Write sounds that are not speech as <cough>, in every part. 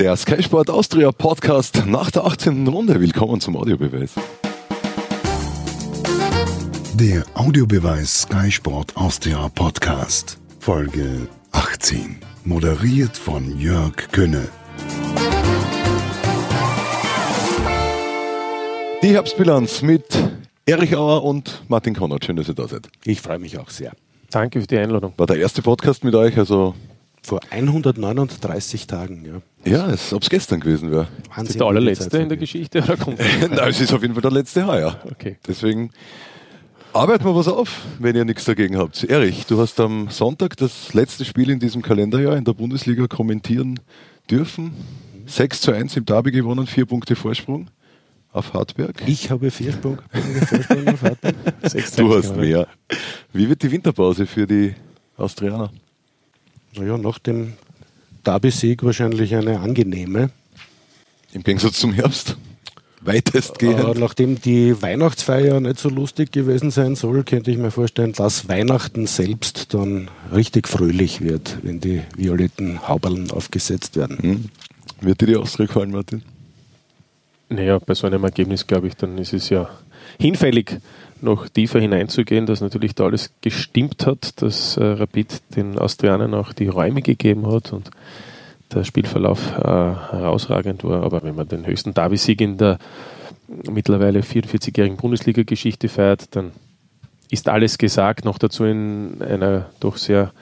Der Sky Sport Austria Podcast nach der 18. Runde. Willkommen zum Audiobeweis. Der Audiobeweis Sky Sport Austria Podcast. Folge 18. Moderiert von Jörg Könne. Die Herbstbilanz mit Erich Auer und Martin Konrad. Schön, dass ihr da seid. Ich freue mich auch sehr. Danke für die Einladung. War der erste Podcast mit euch, also Vor 139 Tagen, ja. ja, als ob es gestern gewesen wäre. Ist das der allerletzte in der Geschichte oder kommt <laughs> Nein, es ist auf jeden Fall der letzte heuer. Okay. Deswegen arbeiten wir was auf, wenn ihr nichts dagegen habt. Erich, du hast am Sonntag das letzte Spiel in diesem Kalenderjahr in der Bundesliga kommentieren dürfen. 6 zu 1 im Derby gewonnen, vier Punkte Vorsprung auf Hartberg. Ich habe vier Sprung, Vorsprung auf Hartberg. <laughs> Du hast mehr. Wie wird die Winterpause für die Austrianer? Naja, nach dem Derby-Sieg wahrscheinlich eine angenehme. Im Gegensatz zum Herbst. Weitestgehend. Äh, nachdem die Weihnachtsfeier nicht so lustig gewesen sein soll, könnte ich mir vorstellen, dass Weihnachten selbst dann richtig fröhlich wird, wenn die violetten Hauberln aufgesetzt werden. Hm. Wird dir die Austria gefallen, Martin? Naja, bei so einem Ergebnis, glaube ich, dann ist es ja hinfällig, noch tiefer hineinzugehen, dass natürlich da alles gestimmt hat, dass äh, Rapid den Austrianern auch die Räume gegeben hat und der Spielverlauf äh, herausragend war. Aber wenn man den höchsten Derby-Sieg in der mittlerweile 44-jährigen Bundesliga-Geschichte feiert, dann ist alles gesagt, noch dazu in einer doch sehr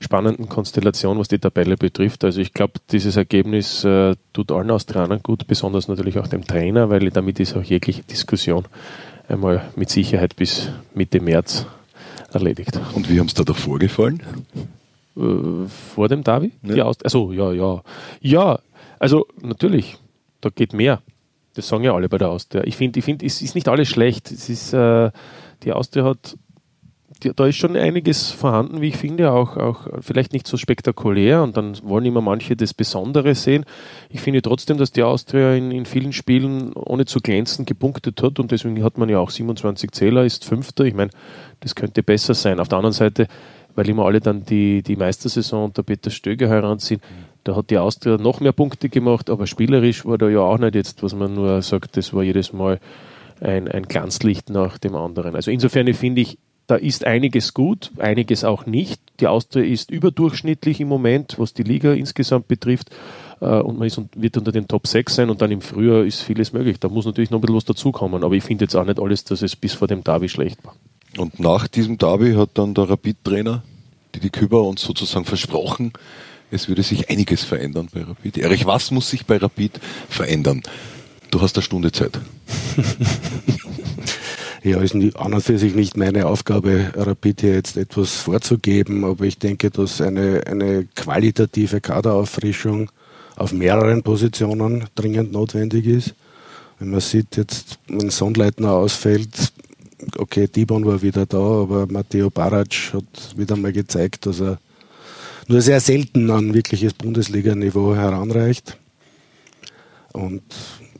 spannenden Konstellation, was die Tabelle betrifft. Also ich glaube, dieses Ergebnis äh, tut allen Australiern gut, besonders natürlich auch dem Trainer, weil damit ist auch jegliche Diskussion einmal mit Sicherheit bis Mitte März erledigt. Und wie haben es da davor gefallen? Äh, vor dem Derby? Ja. Die Aust also ja, ja. Ja, also natürlich, da geht mehr. Das sagen ja alle bei der Austria. Ich finde, ich find, es ist nicht alles schlecht. Es ist, äh, die Austria hat da ist schon einiges vorhanden, wie ich finde, auch, auch vielleicht nicht so spektakulär und dann wollen immer manche das Besondere sehen. Ich finde trotzdem, dass die Austria in, in vielen Spielen ohne zu glänzen gepunktet hat und deswegen hat man ja auch 27 Zähler, ist Fünfter. Ich meine, das könnte besser sein. Auf der anderen Seite, weil immer alle dann die, die Meistersaison unter Peter Stöger heranziehen, da hat die Austria noch mehr Punkte gemacht, aber spielerisch war da ja auch nicht jetzt, was man nur sagt, das war jedes Mal ein, ein Glanzlicht nach dem anderen. Also insofern finde ich, da ist einiges gut, einiges auch nicht. Die Austria ist überdurchschnittlich im Moment, was die Liga insgesamt betrifft. Äh, Und man ist, und wird unter den Top 6 sein und dann im Frühjahr ist vieles möglich. Da muss natürlich noch ein bisschen was dazukommen. Aber ich finde jetzt auch nicht alles, dass es bis vor dem Derby schlecht war. Und nach diesem Derby hat dann der Rapid-Trainer, Didi Küber, uns sozusagen versprochen, es würde sich einiges verändern bei Rapid. Erich, was muss sich bei Rapid verändern? Du hast eine Stunde Zeit. <laughs> Ja, ist an und für sich nicht meine Aufgabe, Rapid hier jetzt etwas vorzugeben, aber ich denke, dass eine, eine qualitative Kaderauffrischung auf mehreren Positionen dringend notwendig ist. Wenn man sieht, jetzt, wenn Sonnleitner ausfällt, okay, Dibon war wieder da, aber Matteo Barac hat wieder mal gezeigt, dass er nur sehr selten an wirkliches Bundesliga-Niveau heranreicht. Und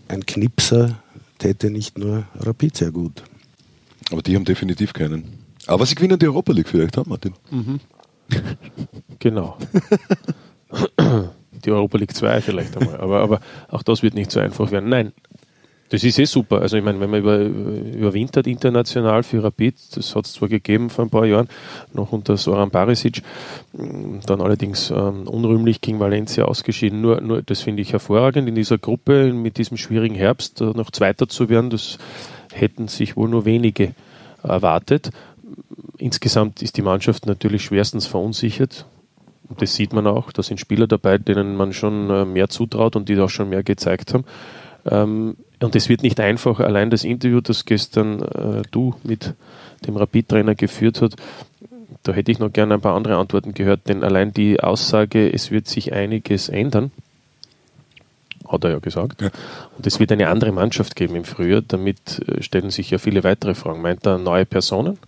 ein Knipser täte nicht nur Rapid sehr gut. Aber die haben definitiv keinen. Aber sie gewinnen die Europa League vielleicht, ha, Martin? <laughs> Genau. Die Europa League 2 vielleicht einmal. Aber, aber auch das wird nicht so einfach werden. Nein, das ist eh super. Also ich meine, wenn man über, überwintert international für Rapid, das hat es zwar gegeben vor ein paar Jahren, noch unter Soran Barisic, dann allerdings ähm, unrühmlich gegen Valencia ausgeschieden. Nur, nur das finde ich hervorragend in dieser Gruppe mit diesem schwierigen Herbst äh, noch Zweiter zu werden. Das hätten sich wohl nur wenige erwartet. Insgesamt ist die Mannschaft natürlich schwerstens verunsichert. Das sieht man auch. Da sind Spieler dabei, denen man schon äh, mehr zutraut und die auch schon mehr gezeigt haben. Ähm, und es wird nicht einfach. Allein das Interview, das gestern äh, du mit dem Rapid-Trainer geführt hast, da hätte ich noch gerne ein paar andere Antworten gehört, denn allein die Aussage, es wird sich einiges ändern, hat er ja gesagt. Ja. Und es wird eine andere Mannschaft geben im Frühjahr. Damit äh, stellen sich ja viele weitere Fragen. Meint er neue Personen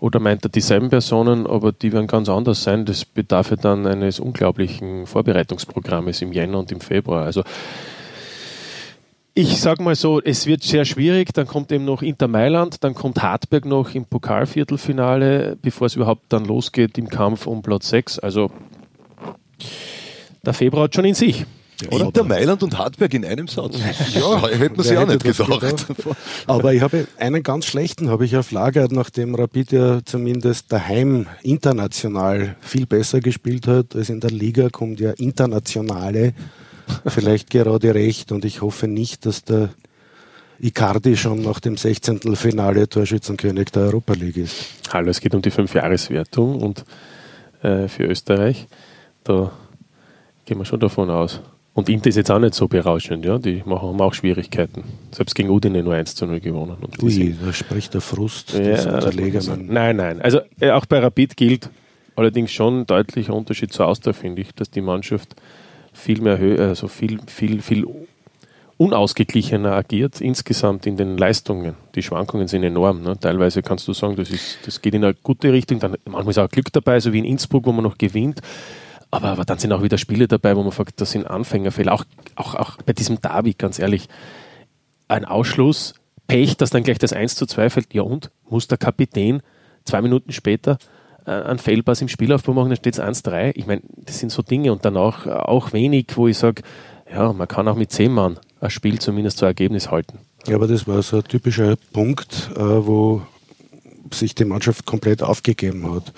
oder meint er dieselben Personen, aber die werden ganz anders sein? Das bedarf ja dann eines unglaublichen Vorbereitungsprogrammes im Jänner und im Februar. Also ich sage mal so, es wird sehr schwierig. Dann kommt eben noch Inter Mailand, dann kommt Hartberg noch im Pokalviertelfinale, bevor es überhaupt dann losgeht im Kampf um Platz 6. Also der Februar hat schon in sich. Ja, Inter Mailand und Hartberg in einem Satz. Ja, hätten wir sie auch nicht gesagt. Aber ich habe einen ganz schlechten habe ich auf Lager, nachdem Rapid ja zumindest daheim international viel besser gespielt hat als in der Liga, kommt ja internationale vielleicht gerade recht und ich hoffe nicht, dass der Icardi schon nach dem 16. Finale Torschützenkönig der Europa League ist. Hallo, es geht um die Fünfjahreswertung und äh, für Österreich, da gehen wir schon davon aus. Und Inter ist jetzt auch nicht so berauschend, ja. Die machen, haben auch Schwierigkeiten. Selbst gegen Udine nur 1 zu 0 gewonnen. Und Ui, da spricht der Frust ja, des Unterlegenen. Nein, nein. Also äh, auch bei Rapid gilt allerdings schon ein deutlicher Unterschied zur Austria, finde ich, dass die Mannschaft viel mehr, also viel, viel, viel unausgeglichener agiert insgesamt in den Leistungen. Die Schwankungen sind enorm. Ne? Teilweise kannst du sagen, das, ist, das geht in eine gute Richtung. Dann, manchmal ist auch Glück dabei, so wie in Innsbruck, wo man noch gewinnt. Aber, aber dann sind auch wieder Spiele dabei, wo man sagt, das sind Anfängerfehler. Auch, auch, auch bei diesem David, ganz ehrlich, ein Ausschluss, Pech, dass dann gleich das 1 zu 2 fällt. Ja und? Muss der Kapitän zwei Minuten später einen Fehlpass im Spielaufbau machen, dann steht es 1-3. Ich meine, das sind so Dinge und danach auch wenig, wo ich sage, ja, man kann auch mit zehn Mann ein Spiel zumindest zu Ergebnis halten. Ja, aber das war so ein typischer Punkt, äh, wo sich die Mannschaft komplett aufgegeben hat.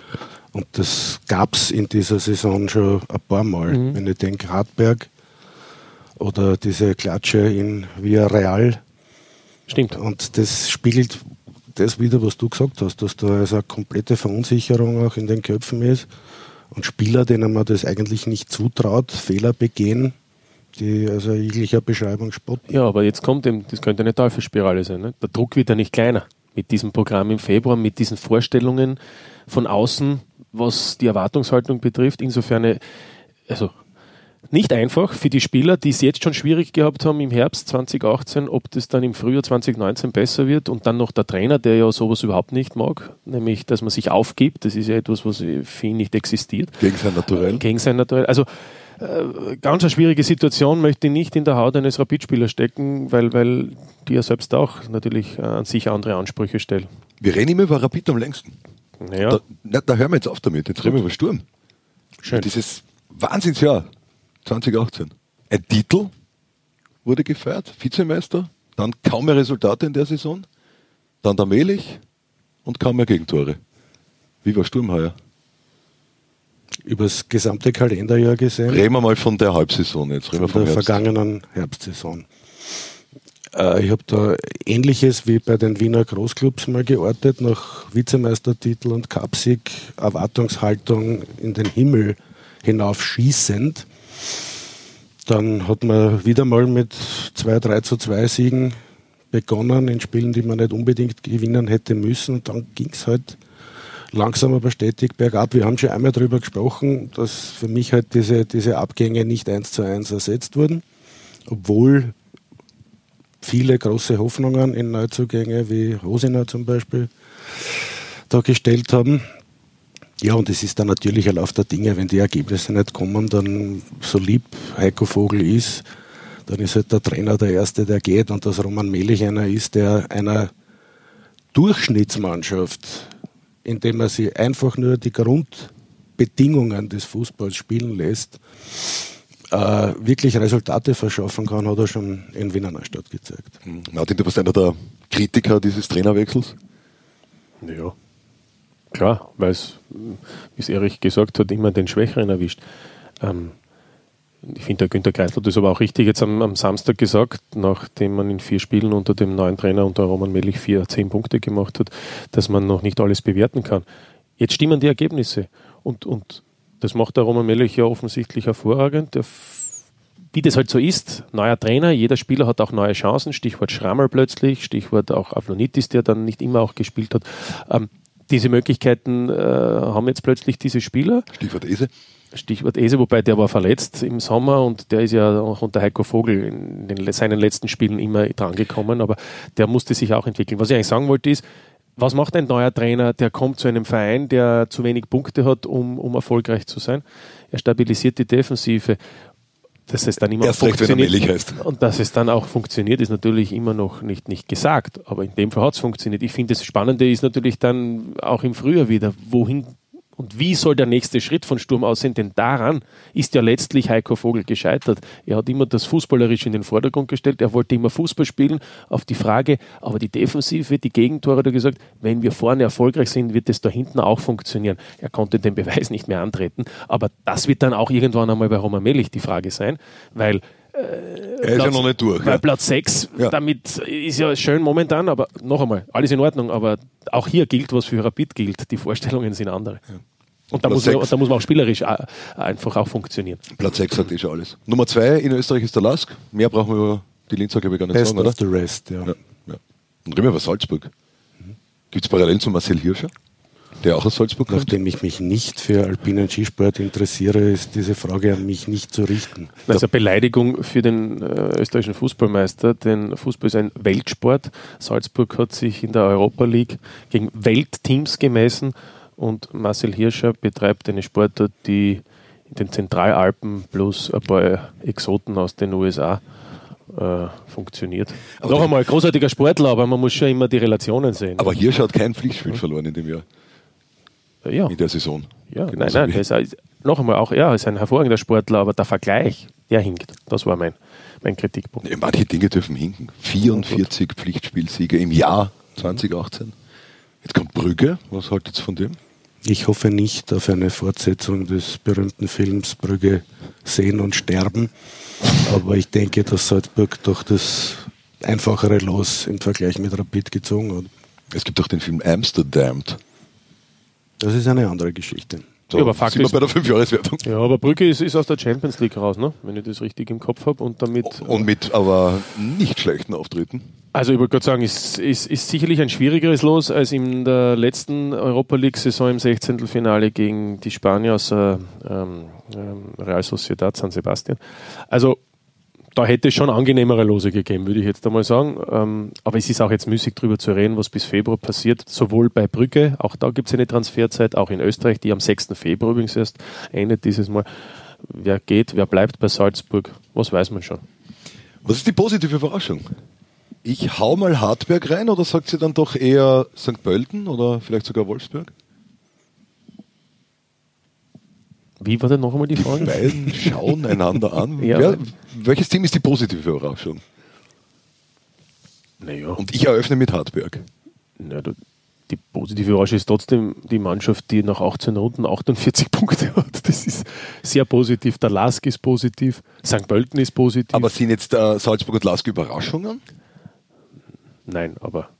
Und das gab es in dieser Saison schon ein paar Mal. Mhm. Wenn ich denke, Hartberg oder diese Klatsche in Villarreal. Stimmt. Und das spiegelt das wieder, was du gesagt hast, dass da also eine komplette Verunsicherung auch in den Köpfen ist. Und Spieler, denen man das eigentlich nicht zutraut, Fehler begehen, die also jeglicher Beschreibung spotten. Ja, aber jetzt kommt eben, das könnte eine Teufelsspirale sein. Ne? Der Druck wird ja nicht kleiner mit diesem Programm im Februar, mit diesen Vorstellungen von außen, was die Erwartungshaltung betrifft. Insofern, also nicht einfach für die Spieler, die es jetzt schon schwierig gehabt haben im Herbst 2018, ob das dann im Frühjahr 2019 besser wird und dann noch der Trainer, der ja sowas überhaupt nicht mag, nämlich, dass man sich aufgibt. Das ist ja etwas, was für ihn nicht existiert. Gegen sein Naturell. Gegen sein Naturell. Also äh, ganz eine schwierige Situation, möchte ich nicht in der Haut eines Rapidspielers stecken, weil, weil die ja selbst auch natürlich äh, an sich andere Ansprüche stellen. Wir reden immer über Rapid am längsten. Ja. Da, na, da hören wir jetzt auf damit. Jetzt reden wir über Sturm. Schön. Dieses Wahnsinnsjahr 2018. Ein Titel wurde gefeiert, Vizemeister, dann kaum mehr Resultate in der Saison, dann der Melich und kaum mehr Gegentore. Wie war Sturm heuer? übers gesamte Kalenderjahr gesehen. Reden wir mal von der Halbsaison jetzt. Reden von der Herbst. vergangenen Herbstsaison. Äh, ich habe da Ähnliches wie bei den Wiener Großclubs mal geortet, nach Vizemeistertitel und Cupsieg, Erwartungshaltung in den Himmel hinauf schießend. Dann hat man wieder mal mit zwei 3 zu 2 Siegen begonnen in Spielen, die man nicht unbedingt gewinnen hätte müssen. Und dann ging es halt langsam aber stetig bergab. Wir haben schon einmal darüber gesprochen, dass für mich halt diese, diese Abgänge nicht eins zu eins ersetzt wurden, obwohl viele große Hoffnungen in Neuzugänge wie Rosina zum Beispiel da gestellt haben. Ja, und es ist dann natürlich ein Lauf der Dinge, wenn die Ergebnisse nicht kommen, dann so lieb Heiko Vogel ist, dann ist halt der Trainer der Erste, der geht und dass Roman Melich einer ist, der einer Durchschnittsmannschaft indem er sie einfach nur die Grundbedingungen des Fußballs spielen lässt, äh, wirklich Resultate verschaffen kann, hat er schon in Wiener Neustadt gezeigt. Martin, du warst einer der Kritiker dieses Trainerwechsels? Ja, klar, weil es, wie es Erich gesagt hat, immer den Schwächeren erwischt. Ähm, ich finde, der Günter Kreisler hat das aber auch richtig jetzt am, am, Samstag gesagt, nachdem man in vier Spielen unter dem neuen Trainer, unter Roman Melich, vier, zehn Punkte gemacht hat, dass man noch nicht alles bewerten kann. Jetzt stimmen die Ergebnisse. Und, und das macht der Roman Melich ja offensichtlich hervorragend. Der, wie das halt so ist, neuer Trainer, jeder Spieler hat auch neue Chancen, Stichwort Schrammel plötzlich, Stichwort auch Avlonitis, der dann nicht immer auch gespielt hat. Ähm, diese Möglichkeiten äh, haben jetzt plötzlich diese Spieler. Stichwort Ese. Stichwort Ese, wobei der war verletzt im Sommer und der ist ja auch unter Heiko Vogel in den, seinen letzten Spielen immer drangekommen, aber der musste sich auch entwickeln. Was ich eigentlich sagen wollte ist, was macht ein neuer Trainer, der kommt zu einem Verein, der zu wenig Punkte hat, um, um erfolgreich zu sein? Er stabilisiert die Defensive. Dass es dann immer Erst funktioniert recht, und dass es dann auch funktioniert, ist natürlich immer noch nicht, nicht gesagt. Aber in dem Fall hat es funktioniert. Ich finde, das Spannende ist natürlich dann auch im Frühjahr wieder, wohin Und wie soll der nächste Schritt von Sturm aussehen? Denn daran ist ja letztlich Heiko Vogel gescheitert. Er hat immer das Fußballerisch in den Vordergrund gestellt. Er wollte immer Fußball spielen. Auf die Frage, aber die Defensive, die Gegentore, hat er gesagt, wenn wir vorne erfolgreich sind, wird es da hinten auch funktionieren. Er konnte den Beweis nicht mehr antreten. Aber das wird dann auch irgendwann einmal bei Roman Melich die Frage sein, weil er ist ja noch nicht durch. Weil Ja. Platz 6, Ja. damit ist ja schön momentan, aber noch einmal, alles in Ordnung, aber auch hier gilt, was für Rapid gilt. Die Vorstellungen sind andere. Und da Platz muss, man, da muss man auch spielerisch a- einfach auch funktionieren. Platz 6 sagt eh schon alles. Nummer 2 in Österreich ist der Lask. Mehr brauchen wir über die Linzer, glaube ich, gar nicht Best sagen, oder? of the rest, ja. Ja, ja. Und reden wir über Salzburg. Gibt es parallel zu Marcel Hirscher, der auch aus Salzburg kommt? Nachdem ich mich nicht für alpinen Skisport interessiere, ist diese Frage an mich nicht zu richten. Das ist eine Beleidigung für den äh, österreichischen Fußballmeister, denn Fußball ist ein Weltsport. Salzburg hat sich in der Europa League gegen Weltteams gemessen und Marcel Hirscher betreibt eine Sportart, die in den Zentralalpen plus ein paar Exoten aus den USA äh, funktioniert. Aber Noch einmal, großartiger Sportler, aber man muss schon immer die Relationen sehen. Aber Hirscher hat kein Pflichtspiel verloren in dem Jahr, ja. in der Saison. Ja, nein, Genauso nein, wie- das ist, noch einmal auch, ja, er ist ein hervorragender Sportler, aber der Vergleich, der hinkt. Das war mein, mein Kritikpunkt. Ja, Manche Dinge dürfen hinken. 44 Pflichtspielsiege im Jahr 2018. Jetzt kommt Brügge. Was haltet ihr von dem? Ich hoffe nicht auf eine Fortsetzung des berühmten Films Brügge sehen und sterben. Aber ich denke, dass Salzburg doch das einfachere Los im Vergleich mit Rapid gezogen hat. Es gibt auch den Film Amsterdam. Das ist eine andere Geschichte. So, Ja, aber sind Fakt wir ist- bei der Fünfjahreswertung. Ja, aber Brügge ist, ist aus der Champions League raus, ne? wenn ich das richtig im Kopf habe. Und damit, Und mit aber nicht schlechten Auftritten. also ich wollte gerade sagen, ist, ist, ist sicherlich ein schwierigeres Los als in der letzten Europa League-Saison im 16. Finale gegen die Spanier aus äh, ähm, ähm, Real Sociedad San Sebastian. Also da hätte es schon angenehmere Lose gegeben, würde ich jetzt einmal sagen. Ähm, aber es ist auch jetzt müßig darüber zu reden, was bis Februar passiert. Sowohl bei Brügge, auch da gibt es eine Transferzeit, auch in Österreich, die am 6. Februar übrigens erst endet dieses Mal. Wer geht, wer bleibt bei Salzburg, was weiß man schon. Was ist die positive Überraschung? Ich hau mal Hartberg rein oder sagt sie dann doch eher St. Pölten oder vielleicht sogar Wolfsburg? Wie war denn noch einmal die Die Frage? beiden schauen einander an. <laughs> Ja. Wer, welches Team ist die positive Überraschung? Naja, Und ich eröffne mit Hartberg. na, du, die positive Überraschung ist trotzdem die Mannschaft, die nach 18 Runden 48 <laughs> Punkte hat. Das ist sehr positiv. Der Lask ist positiv, St. Pölten ist positiv. Aber sind jetzt äh, Salzburg und Lask Überraschungen? Nein, aber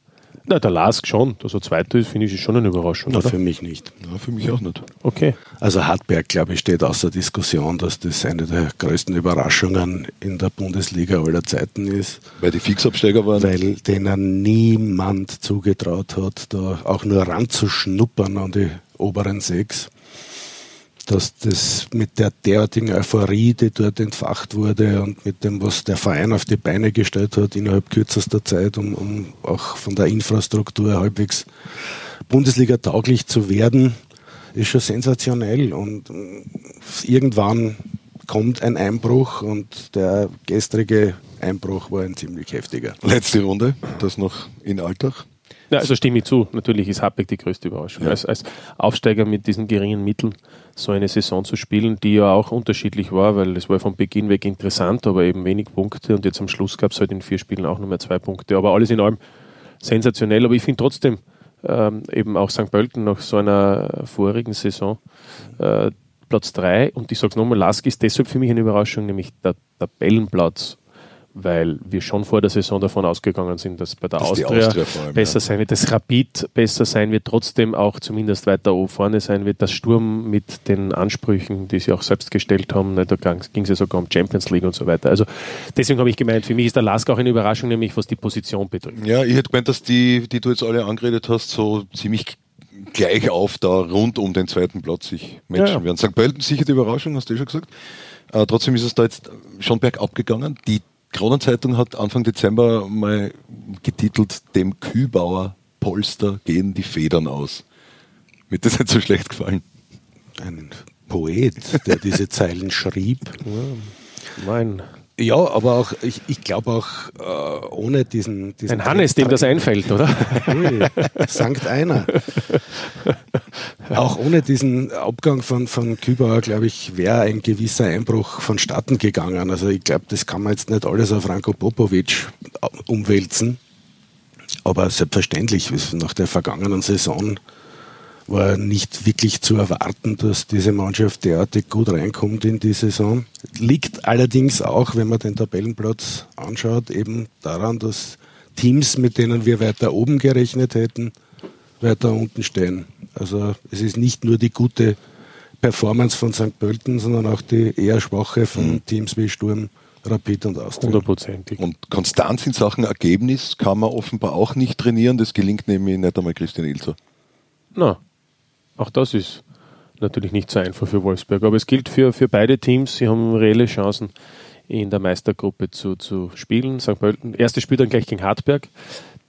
na, der Lask schon, dass er Zweiter ist, finde ich, ist schon eine Überraschung. Na, Oder? für mich nicht. Ja, für mich auch nicht. Okay. Also Hartberg, glaube ich, steht außer Diskussion, dass das eine der größten Überraschungen in der Bundesliga aller Zeiten ist, Weil die Fixabsteiger waren. weil denen niemand zugetraut hat, da auch nur ranzuschnuppern an die oberen sechs. Dass das mit der derartigen Euphorie, die dort entfacht wurde und mit dem, was der Verein auf die Beine gestellt hat innerhalb kürzester Zeit, um, um auch von der Infrastruktur halbwegs Bundesliga tauglich zu werden, ist schon sensationell. Und äh, irgendwann kommt ein Einbruch und der gestrige Einbruch war ein ziemlich heftiger. Letzte Runde, das noch in Alltag. Ja, also stimme ich zu. Natürlich ist Habeck die größte Überraschung. Ja. Als, als Aufsteiger mit diesen geringen Mitteln so eine Saison zu spielen, die ja auch unterschiedlich war, weil es war von Beginn weg interessant, aber eben wenig Punkte und jetzt am Schluss gab es halt in vier Spielen auch nur mehr zwei Punkte. Aber alles in allem sensationell. Aber ich finde trotzdem ähm, eben auch St. Pölten nach so einer vorigen Saison äh, Platz drei und ich sage es nochmal, Lask ist deshalb für mich eine Überraschung, nämlich der Tabellenplatz weil wir schon vor der Saison davon ausgegangen sind, dass bei der Dass Austria, Austria allem, besser ja. sein wird, dass Rapid besser sein wird, trotzdem auch zumindest weiter oben vorne sein wird, das Sturm mit den Ansprüchen, die sie auch selbst gestellt haben, ne, da ging es ja sogar um Champions League und so weiter. Also deswegen habe ich gemeint, für mich ist der Lask auch eine Überraschung, nämlich was die Position betrifft. Ja, ich hätte gemeint, dass die, die du jetzt alle angeredet hast, so ziemlich gleich auf da rund um den zweiten Platz sich matchen Ja, ja. werden. St. Pölten sicher die Überraschung, hast du eh schon gesagt. Äh, trotzdem ist es da jetzt schon bergab gegangen. Die Kronenzeitung hat Anfang Dezember mal getitelt, dem Kühlbauer Polster gehen die Federn aus. Mir das nicht so schlecht gefallen. Ein Poet, der diese Zeilen schrieb. Mein, Ja, aber auch, ich, ich glaube auch, äh, ohne diesen, diesen ein Hannes, dem das einfällt, oder? Ui, Sankt Einer. auch ohne diesen Abgang von, von Kübauer, glaube ich, wäre ein gewisser Einbruch vonstatten gegangen. Also ich glaube, das kann man jetzt nicht alles auf Ranko Popovic umwälzen. Aber selbstverständlich, nach der vergangenen Saison war nicht wirklich zu erwarten, dass diese Mannschaft derartig gut reinkommt in die Saison. Liegt allerdings auch, wenn man den Tabellenplatz anschaut, eben daran, dass Teams, mit denen wir weiter oben gerechnet hätten, weiter unten stehen. Also es ist nicht nur die gute Performance von St. Pölten, sondern auch die eher schwache von mhm. Teams wie Sturm, Rapid und Austria. Hundertprozentig. Und Konstanz in Sachen Ergebnis kann man offenbar auch nicht trainieren. Das gelingt nämlich nicht einmal Christian Ilzer. Na, auch das ist natürlich nicht so einfach für Wolfsburg. Aber es gilt für, für beide Teams. Sie haben reelle Chancen in der Meistergruppe zu, zu spielen. St. Pölten, erstes Spiel dann gleich gegen Hartberg.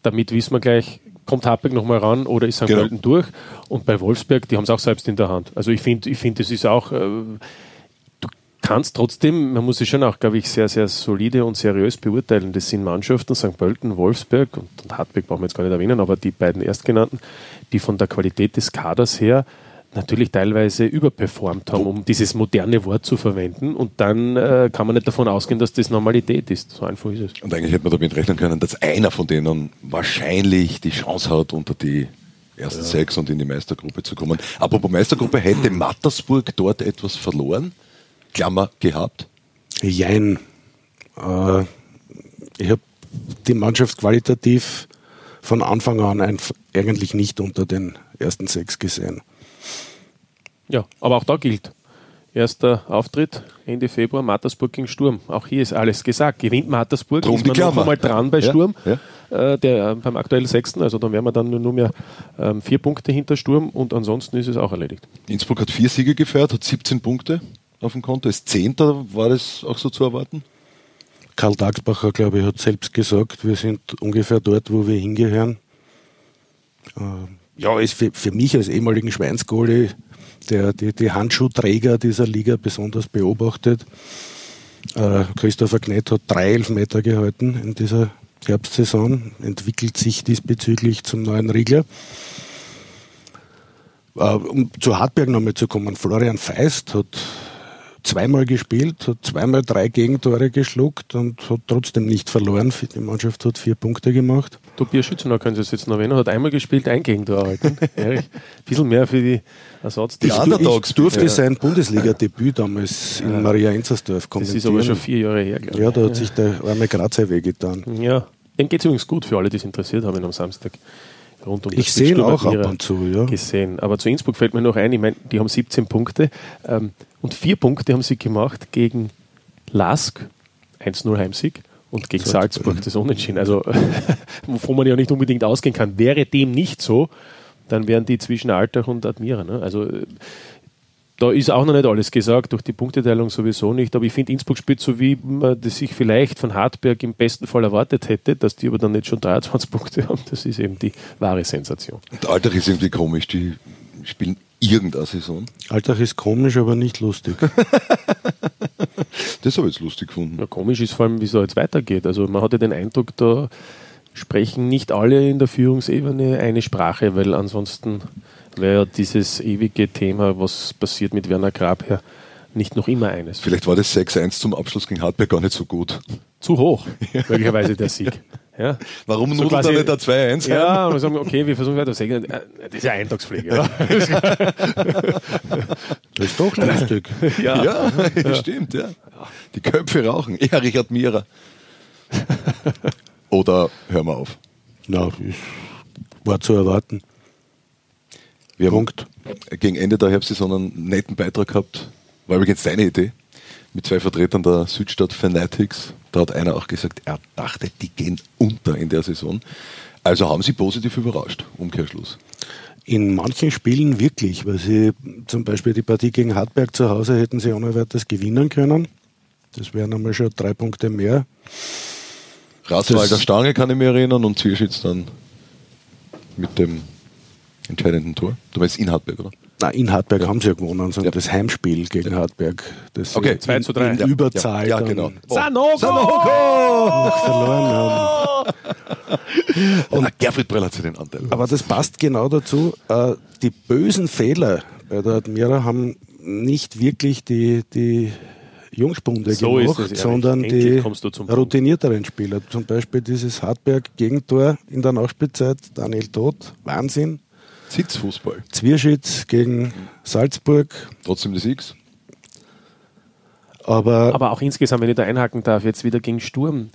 Damit wissen wir gleich, kommt Hartberg nochmal ran oder ist St. Genau. Pölten durch? Und bei Wolfsberg, die haben es auch selbst in der Hand. Also ich finde, ich finde, es ist auch, äh, du kannst trotzdem, man muss es schon auch, glaube ich, sehr, sehr solide und seriös beurteilen. Das sind Mannschaften, St. Pölten, Wolfsberg und, und Hartberg brauchen wir jetzt gar nicht erwähnen, aber die beiden erstgenannten, die von der Qualität des Kaders her natürlich teilweise überperformt haben, um dieses moderne Wort zu verwenden. Und dann äh, kann man nicht davon ausgehen, dass das Normalität ist. So einfach ist es. Und eigentlich hätte man damit rechnen können, dass einer von denen wahrscheinlich die Chance hat, unter die ersten ja. sechs und in die Meistergruppe zu kommen. Apropos Meistergruppe, hätte Mattersburg dort etwas verloren? Klammer gehabt? Jein. Äh, ich habe die Mannschaft qualitativ von Anfang an eigentlich nicht unter den ersten sechs gesehen. Ja, aber auch da gilt. Erster Auftritt Ende Februar, Mattersburg gegen Sturm. Auch hier ist alles gesagt. Gewinnt Mattersburg, Drum ist man noch einmal dran bei Sturm, ja, ja. Äh, der, äh, beim aktuellen Sechsten. Also dann wären wir dann nur mehr ähm, vier Punkte hinter Sturm und ansonsten ist es auch erledigt. Innsbruck hat vier Siege gefeiert, hat 17 Punkte auf dem Konto. Ist Zehnter, war das auch so zu erwarten? Karl Dagsbacher, glaube ich, hat selbst gesagt, wir sind ungefähr dort, wo wir hingehören. Äh, ja, ist für, für mich als ehemaligen Schweinsgoalie der die, die Handschuhträger dieser Liga besonders beobachtet. Äh, Christopher Knett hat drei Elfmeter gehalten in dieser Herbstsaison, entwickelt sich diesbezüglich zum neuen Riegler. Äh, um zu Hartberg nochmal zu kommen, Florian Feist hat zweimal gespielt, hat zweimal drei Gegentore geschluckt und hat trotzdem nicht verloren. Die Mannschaft hat vier Punkte gemacht. Tobias Schützenau können Sie jetzt noch erwähnen, hat einmal gespielt, ein Gegentor erhalten. <laughs> Ein bisschen mehr für die Ersatz. Die Underdogs. Ich durfte ja. sein Bundesliga-Debüt damals in ja. Maria Enzersdorf kommentieren. Das ist aber schon vier Jahre her, glaube ich. Ja, da hat sich der arme Grazer wehgetan. Ja, dem geht es übrigens gut für alle, die es interessiert haben am Samstag rund um Ich sehe ihn auch ab und zu, ja. Gesehen. Aber zu Innsbruck fällt mir noch ein, ich meine, die haben 17 Punkte ähm, und vier Punkte haben sie gemacht gegen Lask, 1-0 Heimsieg, und gegen Salzburg, Salzburg das Unentschieden. Also, <laughs> wovon man ja nicht unbedingt ausgehen kann. Wäre dem nicht so, dann wären die zwischen Altach und Admira. Ne? Also, da ist auch noch nicht alles gesagt, durch die Punkteteilung sowieso nicht. Aber ich finde, Innsbruck spielt so, wie man das sich vielleicht von Hartberg im besten Fall erwartet hätte, dass die aber dann nicht schon 23 <laughs> Punkte haben. Das ist eben die wahre Sensation. Und Alltag ist irgendwie komisch. Die spielen irgendeine Saison. Alltag ist komisch, aber nicht lustig. <laughs> <laughs> das habe ich jetzt lustig gefunden. Ja, komisch ist vor allem, wie es jetzt weitergeht. Also man hatte den Eindruck, da sprechen nicht alle in der Führungsebene eine Sprache, weil ansonsten wäre dieses ewige Thema, was passiert mit Werner Grabherr, nicht noch immer eines. Vielleicht war das 6-1 zum Abschluss gegen Hartberg gar nicht so gut. Zu hoch, <laughs> möglicherweise der Sieg. Ja. Warum so nudelt er nicht der 2-1 Ja, und wir sagen, okay, wir versuchen weiter. Sagen, äh, das ist ja Eintagspflege. Oder? <laughs> das ist doch lustig. <laughs> Ja. ja, ja, <laughs> stimmt. Ja. Die Köpfe rauchen. Eher Richard Mierer. Oder hören wir auf? Na, war zu erwarten. Wir haben gegen Ende der Herbstsaison einen netten Beitrag gehabt. War übrigens deine Idee. Mit zwei Vertretern der Südstadt Fanatics. Da hat einer auch gesagt, er dachte, die gehen unter in der Saison. Also haben sie positiv überrascht, Umkehrschluss. In manchen Spielen wirklich, weil sie zum Beispiel die Partie gegen Hartberg zu Hause hätten sie ohne weiteres gewinnen können. Das wären einmal schon drei Punkte mehr. Raswalder Stange kann ich mich erinnern und Zierschitz dann mit dem entscheidenden Tor. Du meinst in Hartberg, oder? Nein, in Hartberg ja. haben sie ja gewonnen, sondern ja. das Heimspiel gegen Hartberg. Das okay, 2 zu 3. In ja. Überzahl. Ja, genau. Oh. Sanoko! Sanoko! verloren haben. Und Gerfried Brell hat sich den Anteil. Aber das passt genau dazu. Äh, die bösen Fehler bei der Admira haben nicht wirklich die, die Jungspunde So gemacht, ja. sondern Endlich die routinierteren Spieler. Zum Beispiel dieses Hartberg-Gegentor in der Nachspielzeit, Daniel Todt, Wahnsinn. Sitzfußball. Zwierschitz gegen Salzburg, Trotzdem des Siegs. aber, Aber auch insgesamt, wenn ich da einhaken darf, jetzt wieder gegen Sturm.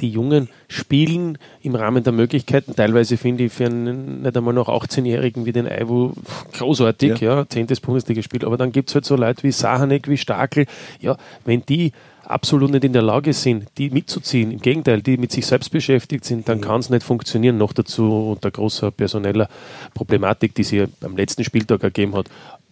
Die Jungen spielen im Rahmen der Möglichkeiten. Teilweise finde ich für einen nicht einmal noch 18-Jährigen wie den Aiwu großartig, ja, zehntes Bundesligaspiel. Aber dann gibt es halt so Leute wie Sahanek, wie Stakel. Ja, wenn die absolut nicht in der Lage sind, die mitzuziehen, im Gegenteil, die mit sich selbst beschäftigt sind, dann kann es nicht funktionieren. Noch dazu unter großer personeller Problematik, die sie am letzten Spieltag ergeben hat.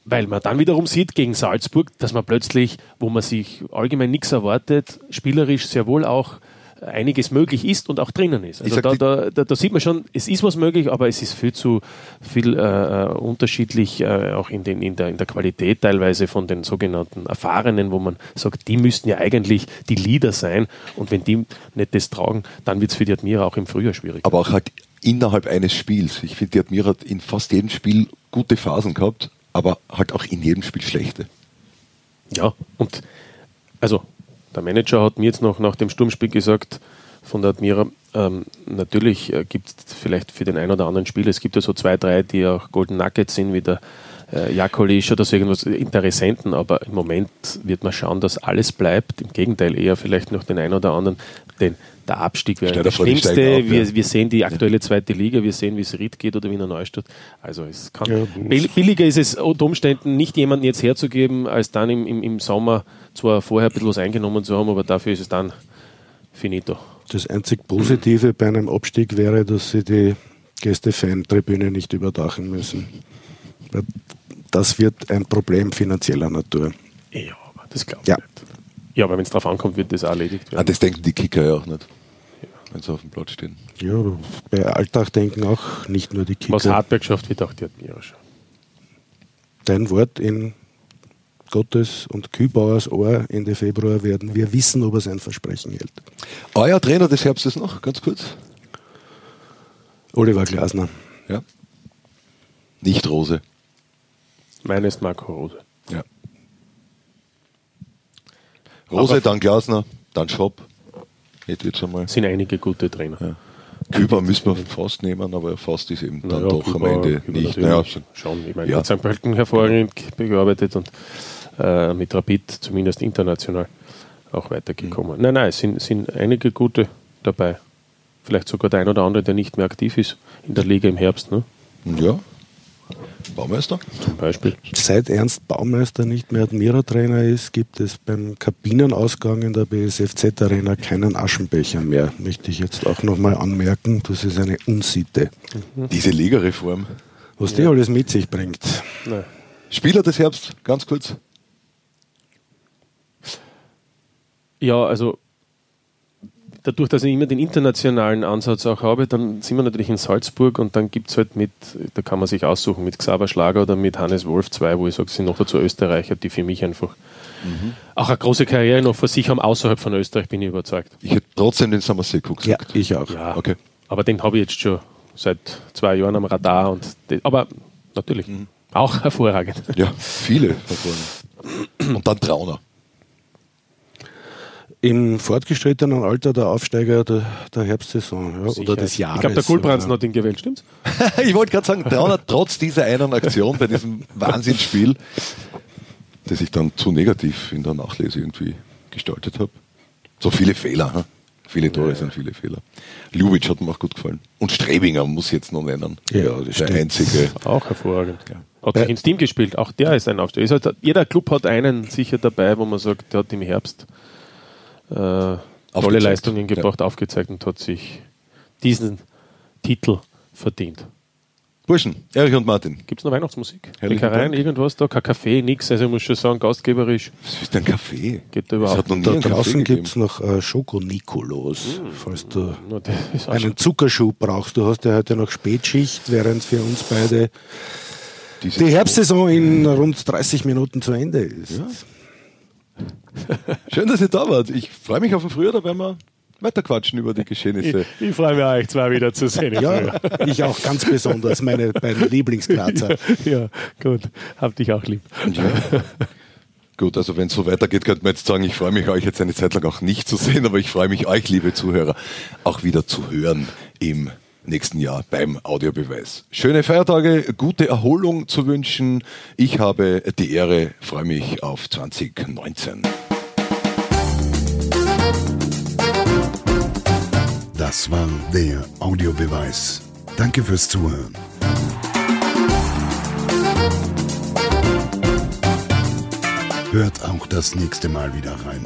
Weil man dann wiederum sieht gegen Salzburg, dass man plötzlich, wo man sich allgemein nichts erwartet, spielerisch sehr wohl auch einiges möglich ist und auch drinnen ist. Also da, da, da, da sieht man schon, es ist was möglich, aber es ist viel zu viel äh, äh, unterschiedlich, äh, auch in, den, in, der, in der Qualität teilweise von den sogenannten Erfahrenen, wo man sagt, die müssten ja eigentlich die Leader sein und wenn die nicht das tragen, dann wird es für die Admira auch im Frühjahr schwierig. Aber auch halt innerhalb eines Spiels. Ich finde, die Admira hat in fast jedem Spiel gute Phasen gehabt, aber halt auch in jedem Spiel schlechte. Ja, und also der Manager hat mir jetzt noch nach dem Sturmspiel gesagt von der Admira, ähm, natürlich äh, gibt es vielleicht für den einen oder anderen Spieler, es gibt ja so zwei, drei, die auch Golden Nuggets sind, wie der äh, Jakolisch oder so irgendwas Interessenten, aber im Moment wird man schauen, dass alles bleibt. Im Gegenteil, eher vielleicht noch den einen oder anderen, denn der Abstieg wäre das Schlimmste. ab, wir, ja. wir sehen die aktuelle zweite Liga, wir sehen, wie es Ried geht oder Wiener Neustadt. Also es kann Ja, Bill- billiger ist es unter Umständen nicht jemanden jetzt herzugeben, als dann im, im, im Sommer zwar vorher ein bisschen was eingenommen zu haben, aber dafür ist es dann finito. das einzig Positive bei einem Abstieg wäre, dass sie die Gäste-Fan-Tribüne nicht überdachen müssen. Das wird ein Problem finanzieller Natur. Ja, aber das glaube ich Ja. nicht. Ja, aber wenn es darauf ankommt, wird das auch erledigt Ah, werden. das denken die Kicker ja auch nicht, wenn sie auf dem Platz stehen. Ja, bei Alltag denken auch nicht nur die Was Kicker. Hartberg schafft, wird auch die Admira schon. Dein Wort in Gottes und Kübauers Ohr Ende Februar werden wir wissen, ob er sein Versprechen hält. Euer Trainer des Herbstes noch, ganz kurz. Oliver Glasner. Ja. Nicht Rose. Meine ist Marco Rose. Ja. Rose, Aber- dann Glasner, dann Schopp. Jetzt wird schon mal. Es sind einige gute Trainer. Ja. Küber müssen wir fast nehmen, aber fast ist eben dann Naja, doch am Kuba- Ende Kuba nicht. Naja, schon. Ich meine, Ja. St. Pölten hervorragend gearbeitet und äh, mit Rapid zumindest international auch weitergekommen. Mhm. Nein, nein, es sind, sind einige gute dabei. Vielleicht sogar der ein oder andere, der nicht mehr aktiv ist in der Liga im Herbst, ne? ja. Baumeister? zum Beispiel. Seit Ernst Baumeister nicht mehr Admira-Trainer ist, gibt es beim Kabinenausgang in der BSFZ-Arena keinen Aschenbecher mehr. Möchte ich jetzt auch nochmal anmerken. Das ist eine Unsitte. Diese Ligareform. Was die alles mit sich bringt. Nein. Spieler des Herbst, ganz kurz. Ja, also dadurch, dass ich immer den internationalen Ansatz auch habe, dann sind wir natürlich in Salzburg und dann gibt es halt mit, da kann man sich aussuchen, mit Xaver Schlager oder mit Hannes Wolf zwei, wo ich sage, sind noch dazu Österreicher, die für mich einfach auch eine große Karriere noch vor sich haben, außerhalb von Österreich, bin ich überzeugt. Ich hätte trotzdem den Samaseko Ja, gesagt. ich auch. Ja, Okay. aber den habe ich jetzt schon seit zwei Jahren am Radar und aber natürlich auch hervorragend. Ja, viele vorne. Und dann Trauner. Im fortgeschrittenen Alter der Aufsteiger der, der Herbstsaison ja, oder des Jahres. Ich glaube, der Kulbrands oder? hat ihn gewählt, stimmt's? <laughs> ich wollte gerade sagen, Trauner trotz dieser einen Aktion bei diesem Wahnsinnsspiel, das ich dann zu negativ in der Nachlese irgendwie gestaltet habe. So viele Fehler. Hm? Viele Tore sind viele Fehler. Ljubic hat mir auch gut gefallen. Und Strebinger muss ich jetzt noch nennen. Ja, das der stimmt. einzige. Auch hervorragend. Hat Bei- sich ins Team gespielt. Auch der ist ein Aufsteiger. Ist halt, jeder Club hat einen sicher dabei, wo man sagt, der hat im Herbst äh, tolle. Leistungen gebracht, aufgezeigt und hat sich diesen Titel verdient. Burschen, Erich und Martin. Gibt es noch Weihnachtsmusik? Bäckereien, Dank. irgendwas da? Kein Kaffee, nix. Also ich muss schon sagen, gastgeberisch Was ist denn Kaffee? geht da Es überhaupt hat noch nie Da einen Kaffee draußen gegeben. gibt es noch äh, Schoko-Nikolos, falls du Na, einen Zuckerschub brauchst. Du hast ja heute noch Spätschicht, während für uns beide Dieses die Herbstsaison in rund 30 Minuten zu Ende ist. Schön, dass ihr da wart. Ich freue mich auf den Frühjahr, da werden wir weiterquatschen über die Geschehnisse. Ich, ich freue mich, euch zwei wieder zu sehen. Ja, ich auch ganz besonders, meine beiden Lieblingsgrazer. <laughs> ja, gut. Hab dich auch lieb. Ja. Gut, also wenn es so weitergeht, könnte man jetzt sagen, ich freue mich, euch jetzt eine Zeit lang auch nicht zu sehen, aber ich freue mich, euch, liebe Zuhörer, auch wieder zu hören im nächsten Jahr beim Audiobeweis. Schöne Feiertage, gute Erholung zu wünschen. Ich habe die Ehre, freue mich auf 2019. Das war der Audiobeweis. Danke fürs Zuhören. Hört auch das nächste Mal wieder rein.